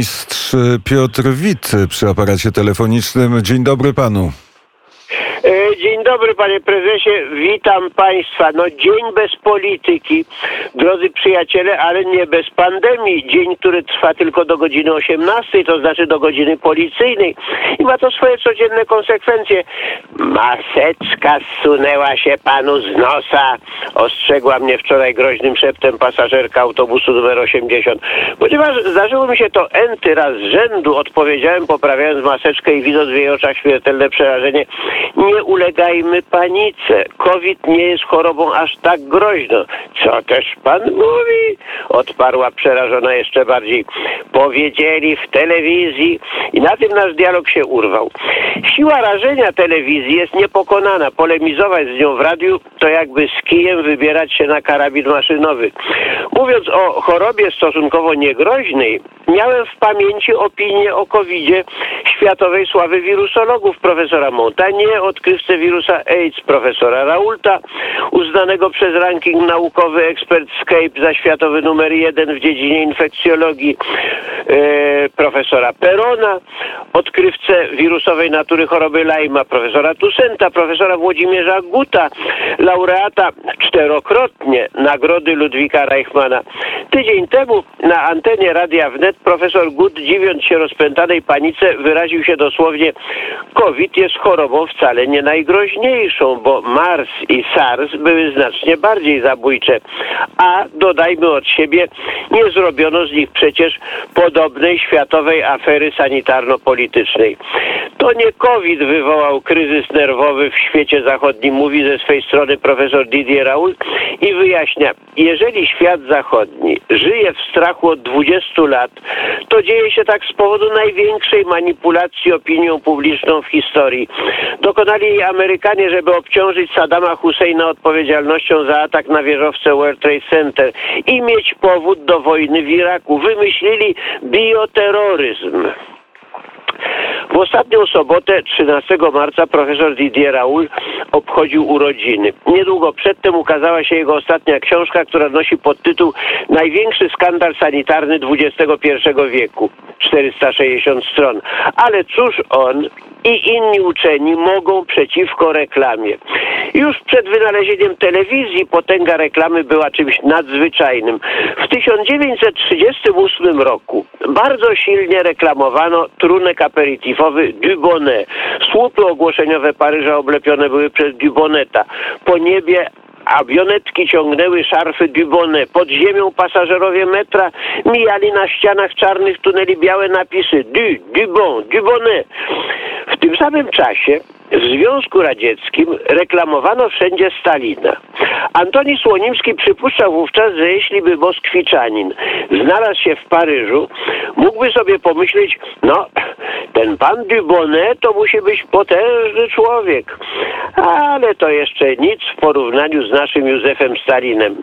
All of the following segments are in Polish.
Burmistrz Piotr Wit przy aparacie telefonicznym. Dzień dobry panu. Dobry panie prezesie, witam państwa. No dzień bez polityki, drodzy przyjaciele, ale nie bez pandemii. Dzień, który trwa tylko do godziny 18, to znaczy do godziny policyjnej i ma to swoje codzienne konsekwencje. Maseczka zsunęła się panu z nosa, ostrzegła mnie wczoraj groźnym szeptem pasażerka autobusu numer 80. Ponieważ zdarzyło mi się to enty raz z rzędu, odpowiedziałem poprawiając maseczkę i widząc w jej oczach śmiertelne przerażenie. Nie ulegajmy panice. COVID nie jest chorobą aż tak groźną. Co też pan mówi? Odparła przerażona jeszcze bardziej. Powiedzieli w telewizji i na tym nasz dialog się urwał. Siła rażenia telewizji jest niepokonana. Polemizować z nią w radiu to jakby z kijem wybierać się na karabin maszynowy. Mówiąc o chorobie stosunkowo niegroźnej, miałem w pamięci opinię o COVID-zie światowej sławy wirusologów profesora Montagnier, odkrywcę wirusa AIDS profesora Raulta, uznanego przez ranking naukowy Expertscape za światowy numer jeden w dziedzinie infekcjologii e, profesora Perona, odkrywcę wirusowej natury choroby Lyma profesora Tusenta, profesora Włodzimierza Guta, laureata czterokrotnie nagrody Ludwika Reichmana. Tydzień temu na antenie Radia Wnet profesor Gut, dziwiąc się rozpętanej panice, wyraził się dosłownie COVID jest chorobą wcale nie najgroźniejszą, bo Mars i SARS były znacznie bardziej zabójcze. A dodajmy od siebie, nie zrobiono z nich przecież podobnej światowej afery sanitarno-politycznej. To nie COVID wywołał kryzys nerwowy w świecie zachodnim, mówi ze swej strony profesor Didier Raoul i wyjaśnia, jeżeli świat zachodni żyje w strachu od 20 lat, to dzieje się tak z powodu największej manipulacji opinią publiczną w historii. Dokonali jej Amerykanie, żeby obciążyć Saddama Husseina odpowiedzialnością za atak na wieżowce World Trade Center i mieć powód do wojny w Iraku. Wymyślili bioterroryzm. W ostatnią sobotę, 13 marca, profesor Didier Raoul obchodził urodziny. Niedługo przedtem ukazała się jego ostatnia książka, która nosi podtytuł Największy skandal sanitarny XXI wieku. 460 stron. Ale cóż on i inni uczeni mogą przeciwko reklamie. Już przed wynalezieniem telewizji potęga reklamy była czymś nadzwyczajnym. W 1938 roku bardzo silnie reklamowano trunek aperitifowy Dubonnet. Słupy ogłoszeniowe Paryża oblepione były przez Duboneta. Po niebie Awionetki ciągnęły szarfy Dubonnet. Pod ziemią pasażerowie metra mijali na ścianach czarnych tuneli białe napisy Du, Dubon, Dubonnet. W tym samym czasie w Związku Radzieckim reklamowano wszędzie Stalina. Antoni Słonimski przypuszczał wówczas, że jeśli by Moskwiczanin znalazł się w Paryżu, mógłby sobie pomyśleć, no, ten pan Dubonnet to musi być potężny człowiek. Ale to jeszcze nic w porównaniu z naszym Józefem Stalinem.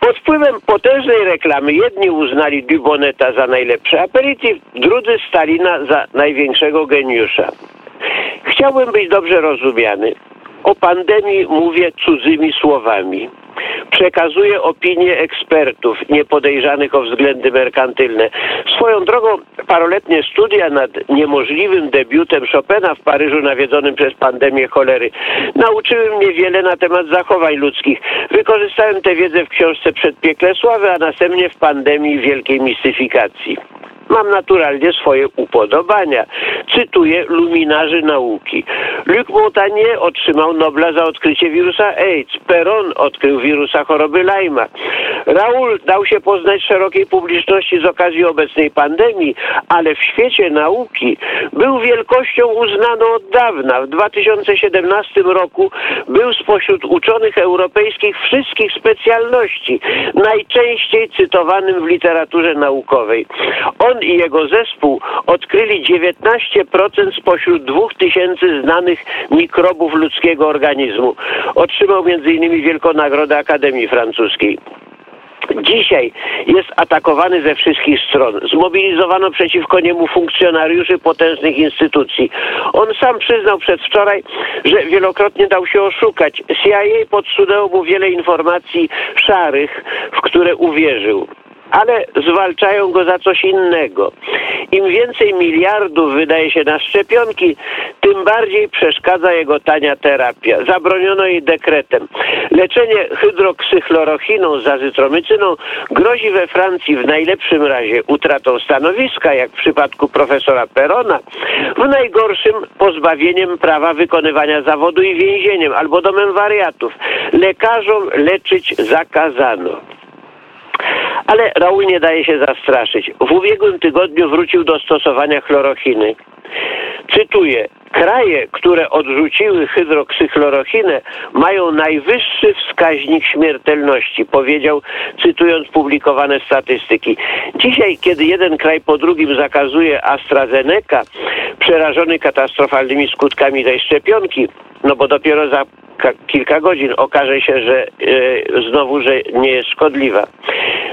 Pod wpływem potężnej reklamy jedni uznali Duboneta za najlepszy aperitif, drudzy Stalina za największego geniusza. Chciałbym być dobrze rozumiany. O pandemii mówię cudzymi słowami. Przekazuję opinie ekspertów niepodejrzanych o względy merkantylne. Swoją drogą paroletnie studia nad niemożliwym debiutem Chopina w Paryżu nawiedzonym przez pandemię cholery nauczyły mnie wiele na temat zachowań ludzkich. Wykorzystałem tę wiedzę w książce Przedpiekle Sławy, a następnie w pandemii wielkiej mistyfikacji mam naturalnie swoje upodobania. Cytuję luminarzy nauki. Luc Montagnier otrzymał Nobla za odkrycie wirusa AIDS. Peron odkrył wirusa choroby Lyma. Raoul dał się poznać szerokiej publiczności z okazji obecnej pandemii, ale w świecie nauki był wielkością uznaną od dawna. W 2017 roku był spośród uczonych europejskich wszystkich specjalności najczęściej cytowanym w literaturze naukowej. On i jego zespół odkryli 19% spośród 2000 znanych mikrobów ludzkiego organizmu. Otrzymał m.in. Wielką Nagrodę Akademii Francuskiej. Dzisiaj jest atakowany ze wszystkich stron. Zmobilizowano przeciwko niemu funkcjonariuszy potężnych instytucji. On sam przyznał przedwczoraj, że wielokrotnie dał się oszukać. CIA podsunęło mu wiele informacji szarych, w które uwierzył. Ale zwalczają go za coś innego. Im więcej miliardów wydaje się na szczepionki, tym bardziej przeszkadza jego tania terapia. Zabroniono jej dekretem. Leczenie hydroksychlorochiną z azytromycyną grozi we Francji w najlepszym razie utratą stanowiska, jak w przypadku profesora Perona, w najgorszym pozbawieniem prawa wykonywania zawodu i więzieniem albo domem wariatów. Lekarzom leczyć zakazano. Ale Raul nie daje się zastraszyć. W ubiegłym tygodniu wrócił do stosowania chlorochiny. Cytuję. Kraje, które odrzuciły hydroksychlorochinę, mają najwyższy wskaźnik śmiertelności, powiedział, cytując publikowane statystyki. Dzisiaj, kiedy jeden kraj po drugim zakazuje AstraZeneca, przerażony katastrofalnymi skutkami tej szczepionki, no bo dopiero za kilka godzin okaże się, że e, znowu, że nie jest szkodliwa.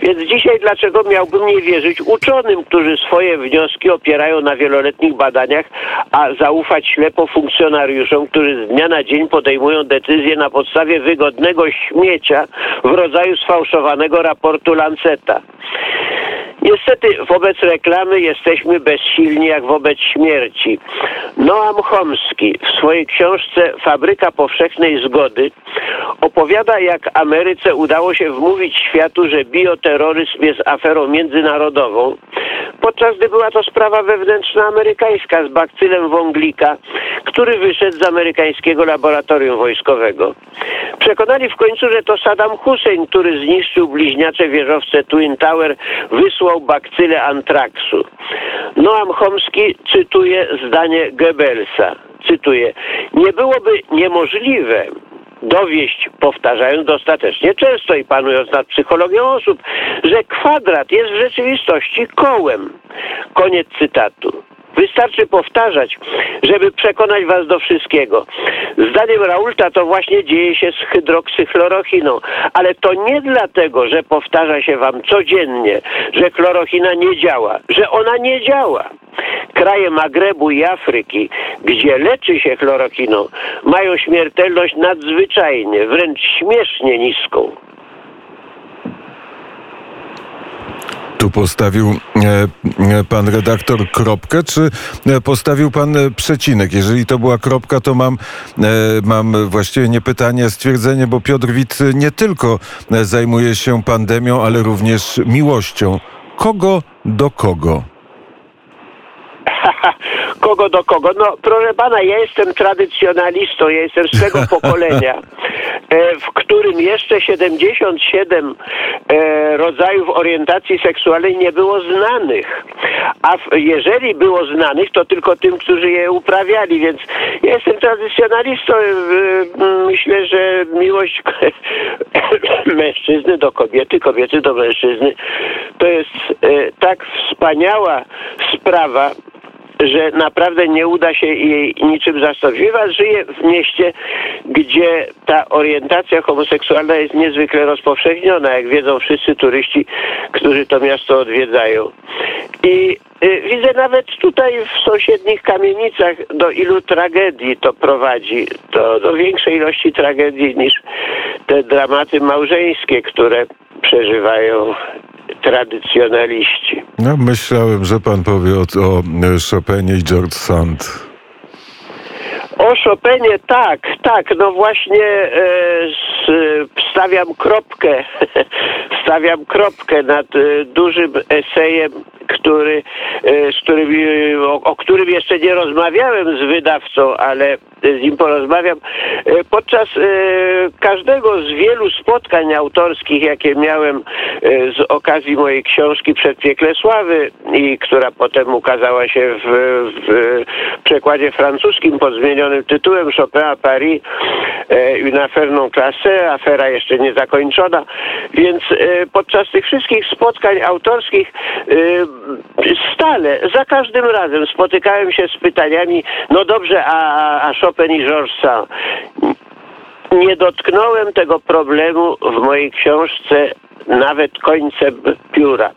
Więc dzisiaj dlaczego miałbym nie wierzyć uczonym, którzy swoje wnioski opierają na wieloletnich badaniach, a zaufać ślepo funkcjonariuszom, którzy z dnia na dzień podejmują decyzje na podstawie wygodnego śmiecia w rodzaju sfałszowanego raportu Lanceta. Niestety wobec reklamy jesteśmy bezsilni jak wobec śmierci. Noam Chomski w swojej książce Fabryka Powszechnej Zgody opowiada, jak Ameryce udało się wmówić światu, że bioterroryzm jest aferą międzynarodową, podczas gdy była to sprawa wewnętrzna amerykańska z bakcylem wąglika, który wyszedł z amerykańskiego laboratorium wojskowego. Przekonali w końcu, że to Saddam Hussein, który zniszczył bliźniacze wieżowce Twin Tower, wysłał bakcylę antraksu. Noam Chomski cytuje zdanie Goebbelsa. Cytuję. Nie byłoby niemożliwe, dowieść, powtarzając dostatecznie często i panując nad psychologią osób, że kwadrat jest w rzeczywistości kołem. Koniec cytatu. Wystarczy powtarzać, żeby przekonać was do wszystkiego. Zdaniem Raulta to właśnie dzieje się z hydroksychlorochiną, ale to nie dlatego, że powtarza się wam codziennie, że chlorochina nie działa, że ona nie działa. Kraje Magrebu i Afryki, gdzie leczy się chlorochiną, mają śmiertelność nadzwyczajnie, wręcz śmiesznie niską. Tu postawił e, e, pan redaktor kropkę, czy e, postawił pan przecinek? Jeżeli to była kropka, to mam, mam właściwie nie pytanie, a stwierdzenie, bo Piotr Wit nie tylko zajmuje się pandemią, ale również miłością. Kogo do kogo? kogo do kogo? No, proszę pana, ja jestem tradycjonalistą, ja jestem z tego pokolenia, w którym jeszcze 77 e, rodzajów orientacji seksualnej nie było znanych. A jeżeli było znanych, to tylko tym, którzy je uprawiali, więc ja jestem tradycjonalistą. E, myślę, że miłość mężczyzny do kobiety, kobiety do mężczyzny to jest tak wspaniała sprawa, że naprawdę nie uda się jej niczym zastąpić. żyje w mieście, gdzie ta orientacja homoseksualna jest niezwykle rozpowszechniona, jak wiedzą wszyscy turyści, którzy to miasto odwiedzają. I y, widzę nawet tutaj w sąsiednich kamienicach, do ilu tragedii to prowadzi, do, do większej ilości tragedii niż te dramaty małżeńskie, które przeżywają tradycjonaliści. No, myślałem, że pan powie o, o Chopinie i George Sand. O Chopinie tak, tak, no właśnie e, s, stawiam kropkę, stawiam kropkę nad e, dużym esejem który, e, z którym, o, o którym jeszcze nie rozmawiałem z wydawcą, ale z nim porozmawiam. E, podczas e, każdego z wielu spotkań autorskich, jakie miałem z okazji mojej książki Przedpiekle Sławy i która potem ukazała się w, w przekładzie francuskim pod zmienionym tytułem Chopin Paris, une affaire non classée, afera jeszcze niezakończona. Więc podczas tych wszystkich spotkań autorskich stale, za każdym razem spotykałem się z pytaniami, no dobrze, a, a Chopin i Georges Sand. Nie dotknąłem tego problemu w mojej książce nawet końcem pióra.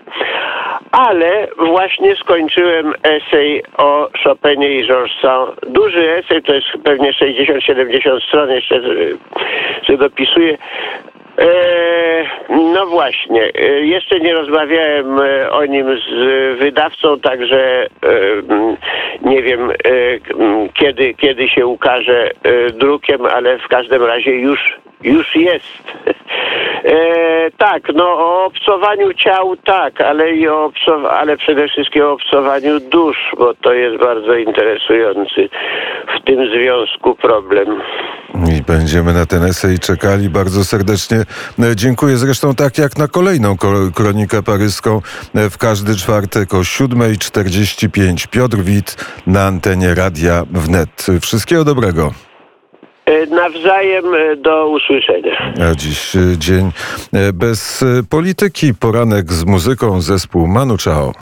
Ale właśnie skończyłem esej o Chopinie i Georges Sand. Duży esej, to jest pewnie 60-70 stron, jeszcze że dopisuję no właśnie, e, jeszcze nie rozmawiałem e, o nim z wydawcą, także e, nie wiem e, kiedy, kiedy się ukaże e, drukiem, ale w każdym razie już, już jest. E, tak, no o obcowaniu ciał tak, ale i o obcow- ale przede wszystkim o obcowaniu dusz, bo to jest bardzo interesujący w tym związku problem. I będziemy na ten esej czekali bardzo serdecznie. E, Dziękuję zresztą tak jak na kolejną ko- kronikę paryską e, w każdy czwartek o 7.45. Piotr Wit na antenie Radia Wnet. Wszystkiego dobrego. E, Nawzajem do usłyszenia. A dziś dzień bez polityki. Poranek z muzyką zespół Manu Chao.